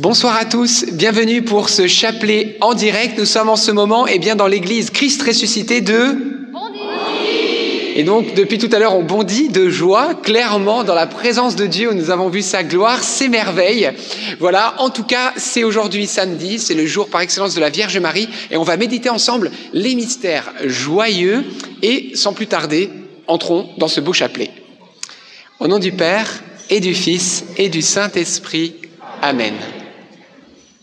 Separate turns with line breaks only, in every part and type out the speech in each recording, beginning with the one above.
Bonsoir à tous, bienvenue pour ce chapelet en direct. Nous sommes en ce moment et eh bien, dans l'église Christ ressuscité de... Et donc, depuis tout à l'heure, on bondit de joie, clairement, dans la présence de Dieu, où nous avons vu sa gloire, ses merveilles. Voilà, en tout cas, c'est aujourd'hui samedi, c'est le jour par excellence de la Vierge Marie, et on va méditer ensemble les mystères joyeux, et sans plus tarder, entrons dans ce beau chapelet. Au nom du Père, et du Fils, et du Saint-Esprit. Amen.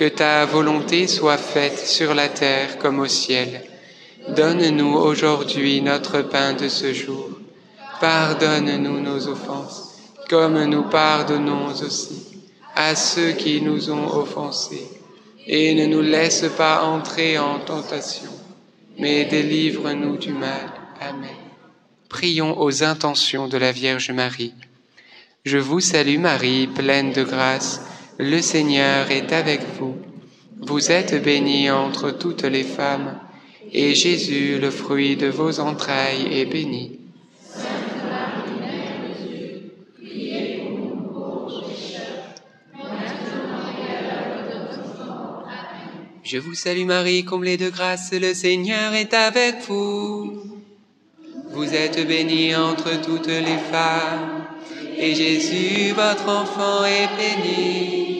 que ta volonté soit faite sur la terre comme au ciel. Donne-nous aujourd'hui notre pain de ce jour. Pardonne-nous nos offenses, comme nous pardonnons aussi à ceux qui nous ont offensés. Et ne nous laisse pas entrer en tentation, mais délivre-nous du mal. Amen. Prions aux intentions de la Vierge Marie. Je vous salue Marie, pleine de grâce. Le Seigneur est avec vous. Vous êtes bénie entre toutes les femmes, et Jésus, le fruit de vos entrailles, est béni. Je vous salue Marie, comblée de grâce, le Seigneur est avec vous. Vous êtes bénie entre toutes les femmes, et Jésus, votre enfant, est béni.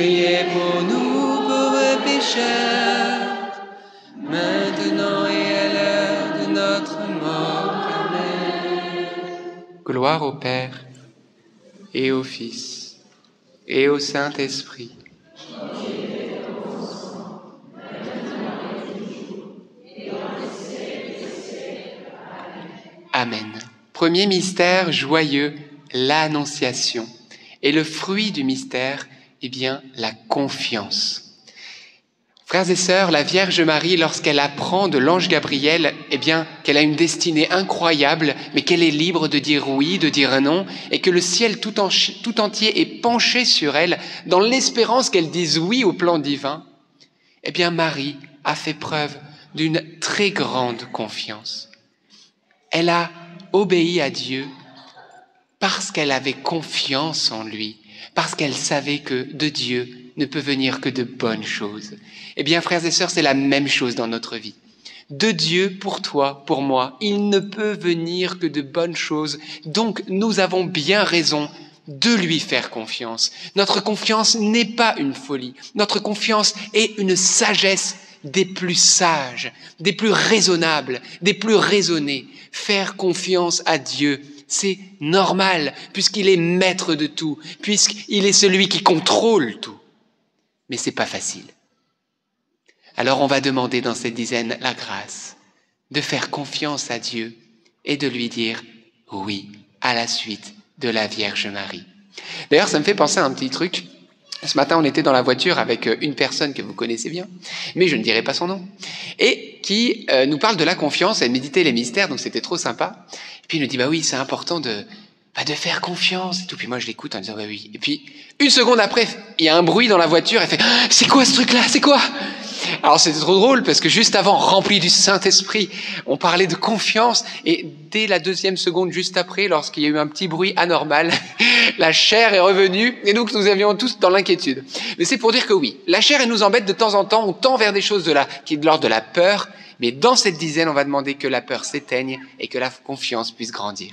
Priez pour nous, pauvres pécheurs, maintenant et à l'heure de notre mort. Amen. Gloire au Père et au Fils et au Saint-Esprit. Amen. Premier mystère joyeux, l'Annonciation. Et le fruit du mystère, eh bien, la confiance. Frères et sœurs, la Vierge Marie, lorsqu'elle apprend de l'ange Gabriel, eh bien, qu'elle a une destinée incroyable, mais qu'elle est libre de dire oui, de dire non, et que le ciel tout, tout entier est penché sur elle, dans l'espérance qu'elle dise oui au plan divin, eh bien, Marie a fait preuve d'une très grande confiance. Elle a obéi à Dieu parce qu'elle avait confiance en lui parce qu'elle savait que de Dieu ne peut venir que de bonnes choses. Eh bien, frères et sœurs, c'est la même chose dans notre vie. De Dieu, pour toi, pour moi, il ne peut venir que de bonnes choses. Donc, nous avons bien raison de lui faire confiance. Notre confiance n'est pas une folie. Notre confiance est une sagesse des plus sages, des plus raisonnables, des plus raisonnés. Faire confiance à Dieu, c'est normal, puisqu'il est maître de tout, puisqu'il est celui qui contrôle tout. Mais c'est pas facile. Alors on va demander dans cette dizaine la grâce de faire confiance à Dieu et de lui dire oui à la suite de la Vierge Marie. D'ailleurs, ça me fait penser à un petit truc. Ce matin, on était dans la voiture avec euh, une personne que vous connaissez bien, mais je ne dirai pas son nom, et qui euh, nous parle de la confiance. Elle méditait les mystères, donc c'était trop sympa. Et puis il nous dit, bah oui, c'est important de, bah, de faire confiance et tout. Puis moi, je l'écoute en disant, bah oui. Et puis, une seconde après, il y a un bruit dans la voiture, elle fait, c'est quoi ce truc-là? C'est quoi? Alors c'était trop drôle parce que juste avant, rempli du Saint-Esprit, on parlait de confiance et dès la deuxième seconde, juste après, lorsqu'il y a eu un petit bruit anormal, la chair est revenue et donc nous avions tous dans l'inquiétude. Mais c'est pour dire que oui, la chair elle nous embête de temps en temps, on tend vers des choses de la, qui est de l'ordre de la peur, mais dans cette dizaine, on va demander que la peur s'éteigne et que la confiance puisse grandir.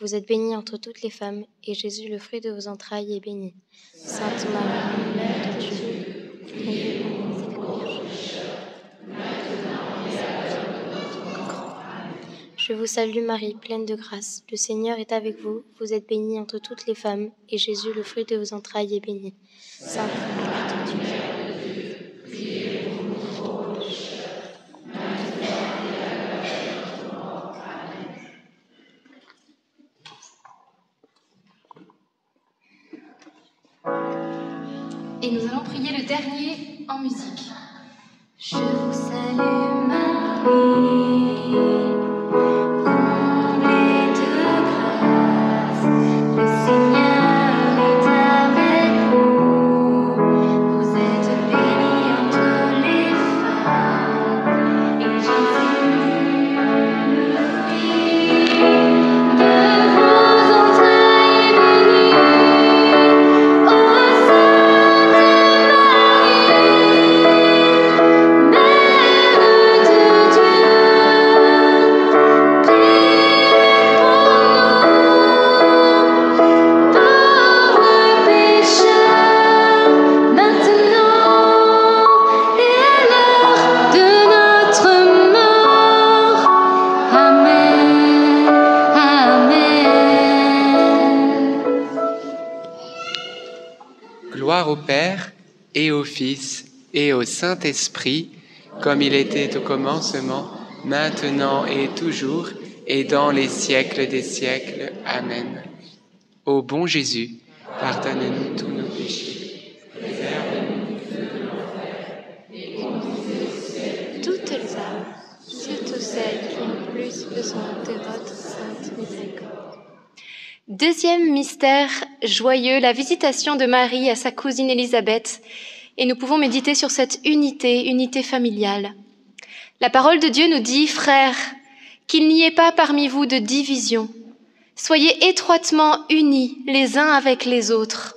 Vous êtes bénie entre toutes les femmes, et Jésus, le fruit de vos entrailles, est béni.
Sainte Marie, Mère de Dieu, priez pour nous et.
Je vous salue Marie, pleine de grâce. Le Seigneur est avec vous. Vous êtes bénie entre toutes les femmes, et Jésus, le fruit de vos entrailles, est béni.
Sainte Mère de Dieu, Et
nous allons prier le dernier en musique.
Je vous salue Marie, Et
au Saint-Esprit, comme il était au commencement, maintenant et toujours, et dans les siècles des siècles. Amen. Ô bon Jésus, pardonne-nous tous nos péchés.
toutes les âmes, surtout celles qui ont plus besoin de votre sainte miséricorde.
Deuxième mystère joyeux, la visitation de Marie à sa cousine Élisabeth. Et nous pouvons méditer sur cette unité, unité familiale. La parole de Dieu nous dit, frères, qu'il n'y ait pas parmi vous de division. Soyez étroitement unis les uns avec les autres.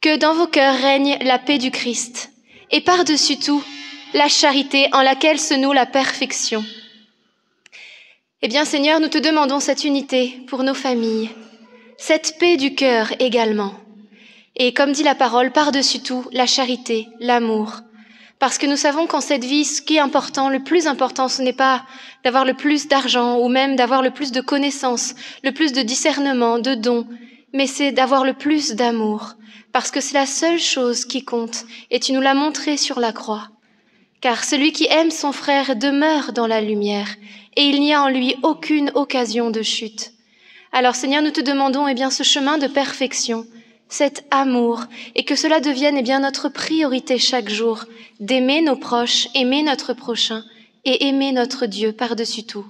Que dans vos cœurs règne la paix du Christ, et par-dessus tout, la charité en laquelle se noue la perfection. Eh bien Seigneur, nous te demandons cette unité pour nos familles, cette paix du cœur également. Et comme dit la parole, par-dessus tout, la charité, l'amour. Parce que nous savons qu'en cette vie, ce qui est important, le plus important, ce n'est pas d'avoir le plus d'argent ou même d'avoir le plus de connaissances, le plus de discernement, de dons, mais c'est d'avoir le plus d'amour. Parce que c'est la seule chose qui compte, et tu nous l'as montré sur la croix. Car celui qui aime son frère demeure dans la lumière, et il n'y a en lui aucune occasion de chute. Alors Seigneur, nous te demandons eh bien ce chemin de perfection, cet amour, et que cela devienne eh bien notre priorité chaque jour, d'aimer nos proches, aimer notre prochain, et aimer notre Dieu par-dessus tout.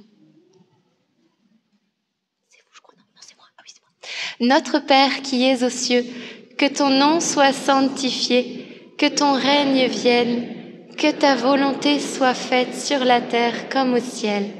Notre Père qui es aux cieux, que ton nom soit sanctifié, que ton règne vienne que ta volonté soit faite sur la terre comme au ciel.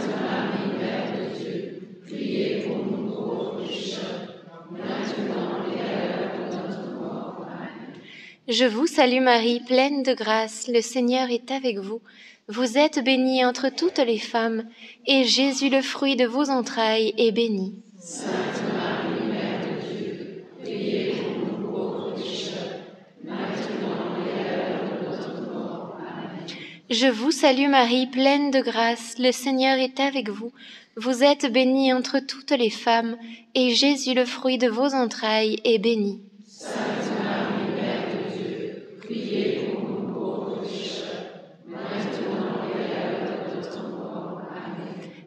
Je vous salue Marie, pleine de grâce, le Seigneur est avec vous. Vous êtes bénie entre toutes les femmes, et Jésus, le fruit de vos entrailles, est béni. Sainte Marie, Mère de Dieu, priez pour nous pauvres. Amen. Je vous salue Marie, pleine de grâce, le Seigneur est avec vous. Vous êtes bénie entre toutes les femmes, et Jésus, le fruit de vos entrailles, est béni.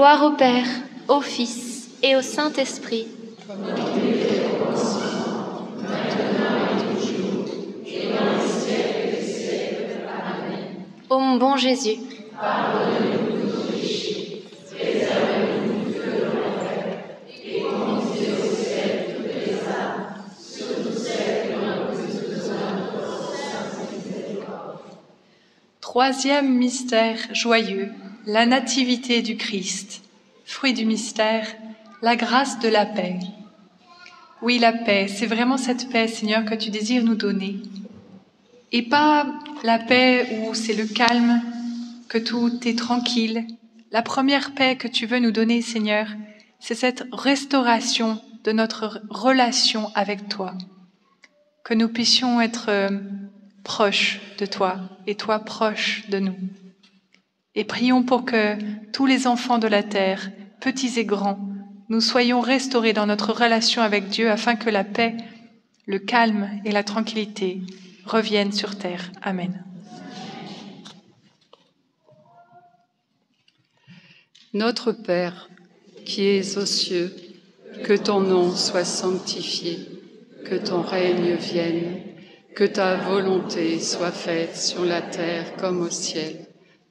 Gloire au Père, au Fils et au Saint-Esprit. Ô mon bon Jésus,
Troisième mystère joyeux, la nativité du Christ. Fruit du mystère, la grâce de la paix. Oui, la paix, c'est vraiment cette paix, Seigneur, que tu désires nous donner. Et pas la paix où c'est le calme, que tout est tranquille. La première paix que tu veux nous donner, Seigneur, c'est cette restauration de notre relation avec toi. Que nous puissions être euh, proche de toi et toi proche de nous. Et prions pour que tous les enfants de la terre, petits et grands, nous soyons restaurés dans notre relation avec Dieu afin que la paix, le calme et la tranquillité reviennent sur terre. Amen.
Notre Père, qui es aux cieux, que ton nom soit sanctifié, que ton règne vienne que ta volonté soit faite sur la terre comme au ciel.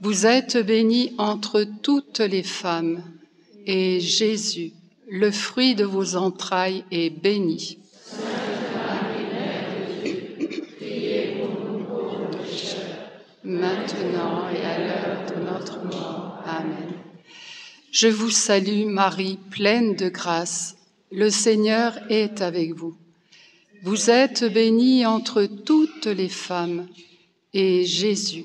Vous êtes bénie entre toutes les femmes, et Jésus, le fruit de vos entrailles, est béni.
maintenant et à l'heure de notre mort. Amen.
Je vous salue Marie, pleine de grâce. Le Seigneur est avec vous. Vous êtes bénie entre toutes les femmes, et Jésus,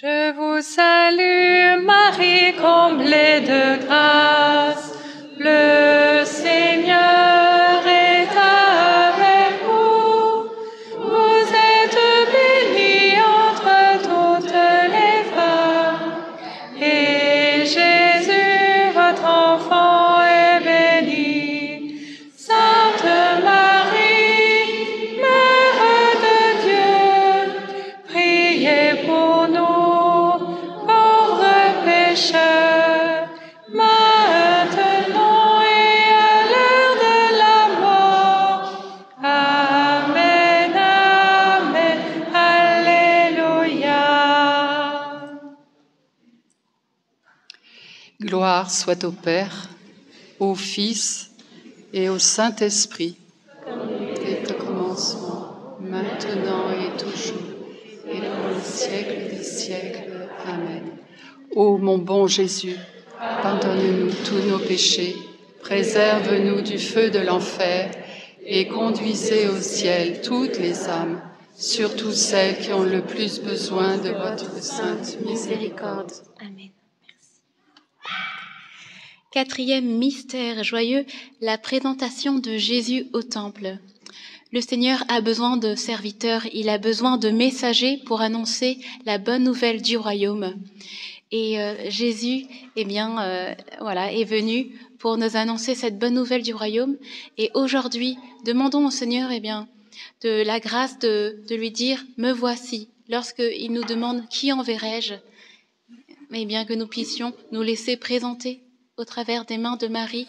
Je vous salue, Marie, comblée de grâce.
Soit au Père, au Fils et au Saint-Esprit, dès au commencement, maintenant et toujours, et pour les siècles des siècles. Amen. Ô mon bon Jésus, pardonne-nous tous nos péchés, préserve-nous du feu de l'enfer, et conduisez au ciel toutes les âmes, surtout celles qui ont le plus besoin de votre sainte miséricorde.
Amen. Quatrième mystère joyeux, la présentation de Jésus au temple. Le Seigneur a besoin de serviteurs, il a besoin de messagers pour annoncer la bonne nouvelle du royaume. Et euh, Jésus, eh bien, euh, voilà, est venu pour nous annoncer cette bonne nouvelle du royaume. Et aujourd'hui, demandons au Seigneur, eh bien, de la grâce de, lui dire, me voici. Lorsqu'il nous demande qui enverrai-je, eh bien, que nous puissions nous laisser présenter au travers des mains de Marie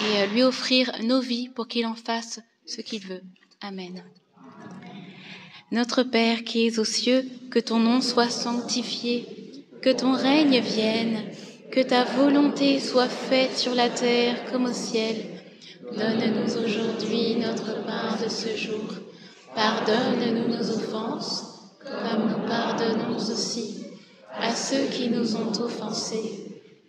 et euh, lui offrir nos vies pour qu'il en fasse ce qu'il veut. Amen. Notre Père qui es aux cieux, que ton nom soit sanctifié, que ton règne vienne, que ta volonté soit faite sur la terre comme au ciel. Donne-nous aujourd'hui notre pain de ce jour. Pardonne-nous nos offenses, comme nous pardonnons aussi à ceux qui nous ont offensés.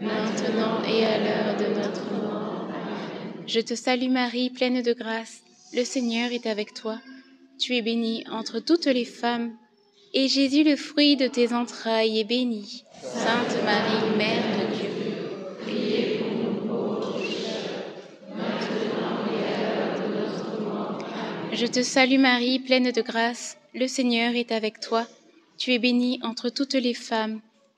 maintenant et à l'heure de notre mort. Je te salue Marie, pleine de grâce, le Seigneur est avec toi. Tu es bénie entre toutes les femmes, et Jésus, le fruit de tes entrailles, est béni. Sainte Marie, Mère de Dieu. Je te salue Marie, pleine de grâce, le Seigneur est avec toi. Tu es bénie entre toutes les femmes,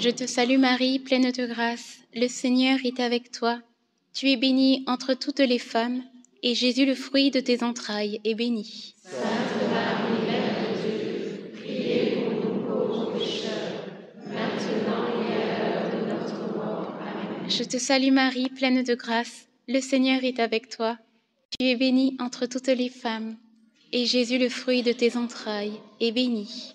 Je te salue Marie, pleine de grâce, le Seigneur est avec toi. Tu es bénie entre toutes les femmes, et Jésus, le fruit de tes entrailles, est béni. Sainte Marie, Mère de Dieu, priez pour nous pauvres maintenant et à l'heure de notre mort. Je te salue Marie, pleine de grâce, le Seigneur est avec toi. Tu es bénie entre toutes les femmes, et Jésus, le fruit de tes entrailles, est béni.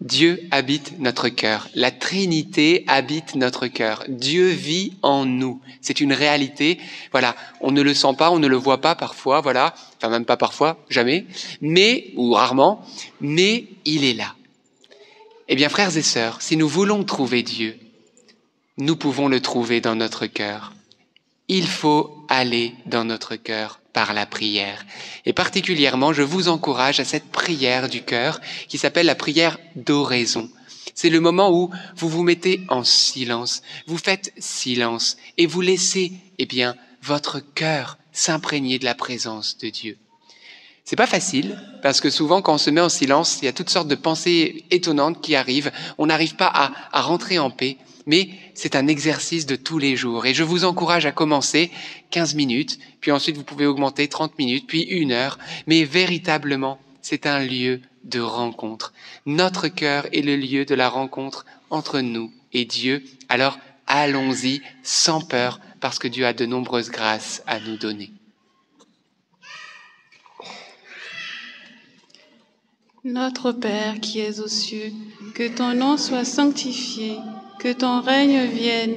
Dieu habite notre cœur. La Trinité habite notre cœur. Dieu vit en nous. C'est une réalité. Voilà. On ne le sent pas, on ne le voit pas parfois, voilà. Enfin, même pas parfois, jamais. Mais, ou rarement. Mais il est là. Eh bien, frères et sœurs, si nous voulons trouver Dieu, nous pouvons le trouver dans notre cœur il faut aller dans notre cœur par la prière. Et particulièrement, je vous encourage à cette prière du cœur qui s'appelle la prière d'oraison. C'est le moment où vous vous mettez en silence, vous faites silence et vous laissez, eh bien, votre cœur s'imprégner de la présence de Dieu. C'est pas facile parce que souvent quand on se met en silence, il y a toutes sortes de pensées étonnantes qui arrivent. On n'arrive pas à, à rentrer en paix mais c'est un exercice de tous les jours. Et je vous encourage à commencer 15 minutes, puis ensuite vous pouvez augmenter 30 minutes, puis une heure. Mais véritablement, c'est un lieu de rencontre. Notre cœur est le lieu de la rencontre entre nous et Dieu. Alors allons-y sans peur, parce que Dieu a de nombreuses grâces à nous donner.
Notre Père qui es aux cieux, que ton nom soit sanctifié que ton règne vienne,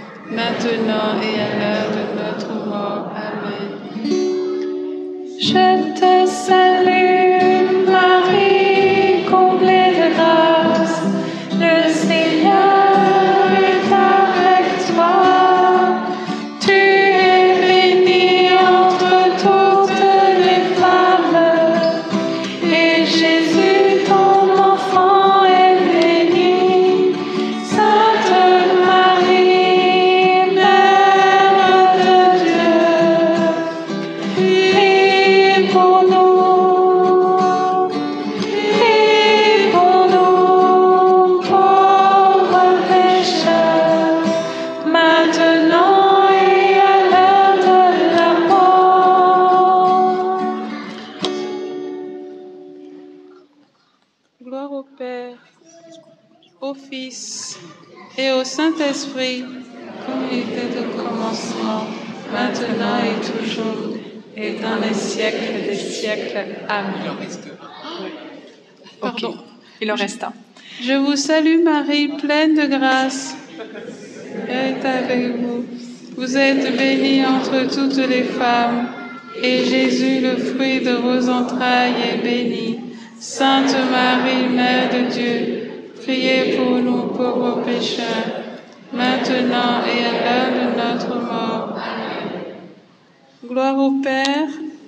maintenant et à l'heure de notre mort. Amen.
Je te salue,
Pardon. Il en reste un.
Je vous salue Marie, pleine de grâce. Est avec vous. Vous êtes bénie entre toutes les femmes, et Jésus, le fruit de vos entrailles, est béni. Sainte Marie, Mère de Dieu, priez pour nous pauvres pécheurs, maintenant et à l'heure de notre mort. Gloire au Père,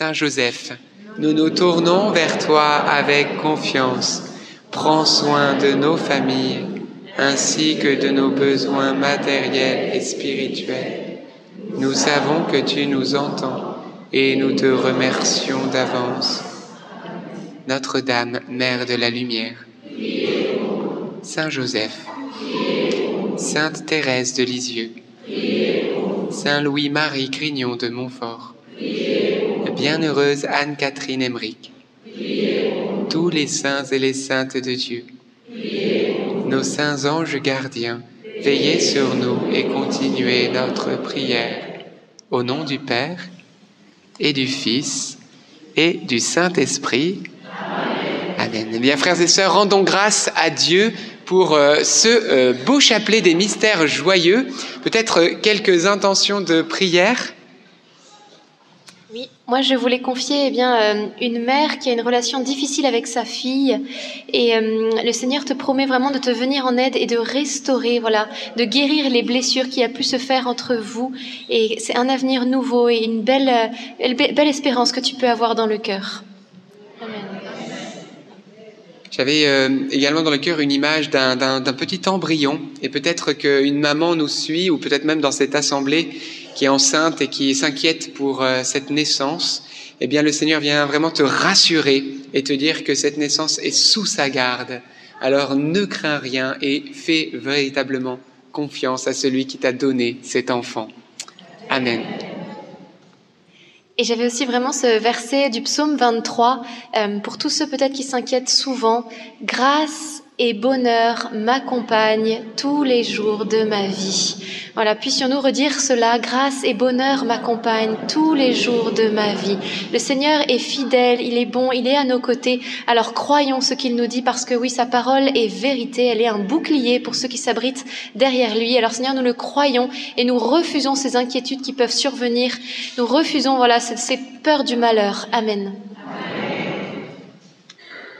Saint Joseph, nous nous tournons vers toi avec confiance. Prends soin de nos familles ainsi que de nos besoins matériels et spirituels. Nous savons que tu nous entends et nous te remercions d'avance. Notre-Dame, Mère de la Lumière, Saint Joseph, Sainte Thérèse de Lisieux, Saint Louis-Marie Grignon de Montfort, Bienheureuse Anne-Catherine Emmerich, tous les saints et les saintes de Dieu, nos saints anges gardiens, veillez sur nous et continuez notre prière. Au nom du Père et du Fils et du Saint-Esprit. Amen. Eh bien, frères et sœurs, rendons grâce à Dieu pour euh, ce euh, beau chapelet des mystères joyeux. Peut-être euh, quelques intentions de prière.
Oui, moi je voulais confier eh bien euh, une mère qui a une relation difficile avec sa fille. Et euh, le Seigneur te promet vraiment de te venir en aide et de restaurer, voilà, de guérir les blessures qui a pu se faire entre vous. Et c'est un avenir nouveau et une belle, euh, belle espérance que tu peux avoir dans le cœur.
J'avais euh, également dans le cœur une image d'un petit embryon, et peut-être qu'une maman nous suit, ou peut-être même dans cette assemblée qui est enceinte et qui s'inquiète pour euh, cette naissance. Eh bien, le Seigneur vient vraiment te rassurer et te dire que cette naissance est sous sa garde. Alors ne crains rien et fais véritablement confiance à celui qui t'a donné cet enfant. Amen.
Et j'avais aussi vraiment ce verset du psaume 23, euh, pour tous ceux peut-être qui s'inquiètent souvent, Grâce et bonheur m'accompagnent tous les jours de ma vie. Voilà, puissions-nous redire cela, grâce et bonheur m'accompagnent tous les jours de ma vie. Le Seigneur est fidèle, il est bon, il est à nos côtés. Alors croyons ce qu'il nous dit parce que oui, sa parole est vérité, elle est un bouclier pour ceux qui s'abritent derrière lui. Alors Seigneur, nous le croyons et nous refusons ces inquiétudes qui peuvent survenir. Nous refusons voilà ces, peurs du malheur. Amen.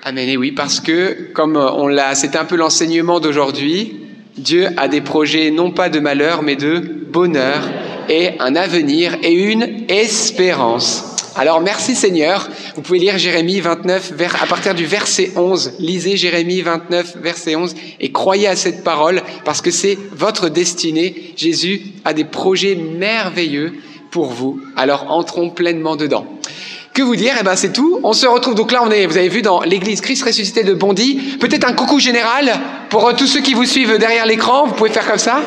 Amen. Et oui, parce que, comme on l'a, c'est un peu l'enseignement d'aujourd'hui, Dieu a des projets non pas de malheur, mais de bonheur et un avenir et une espérance. Alors merci Seigneur. Vous pouvez lire Jérémie 29 vers, à partir du verset 11. Lisez Jérémie 29 verset 11 et croyez à cette parole parce que c'est votre destinée. Jésus a des projets merveilleux pour vous. Alors entrons pleinement dedans. Que vous dire Eh ben c'est tout. On se retrouve donc là. On est, vous avez vu dans l'église Christ ressuscité de Bondy. Peut-être un coucou général pour euh, tous ceux qui vous suivent derrière l'écran. Vous pouvez faire comme ça.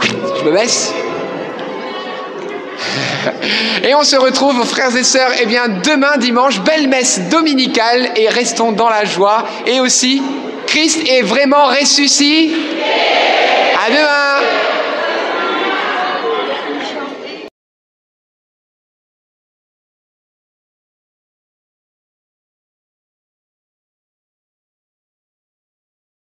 Je me baisse. Et on se retrouve, frères et sœurs, eh bien demain dimanche, belle messe dominicale et restons dans la joie. Et aussi, Christ est vraiment ressuscité. À demain.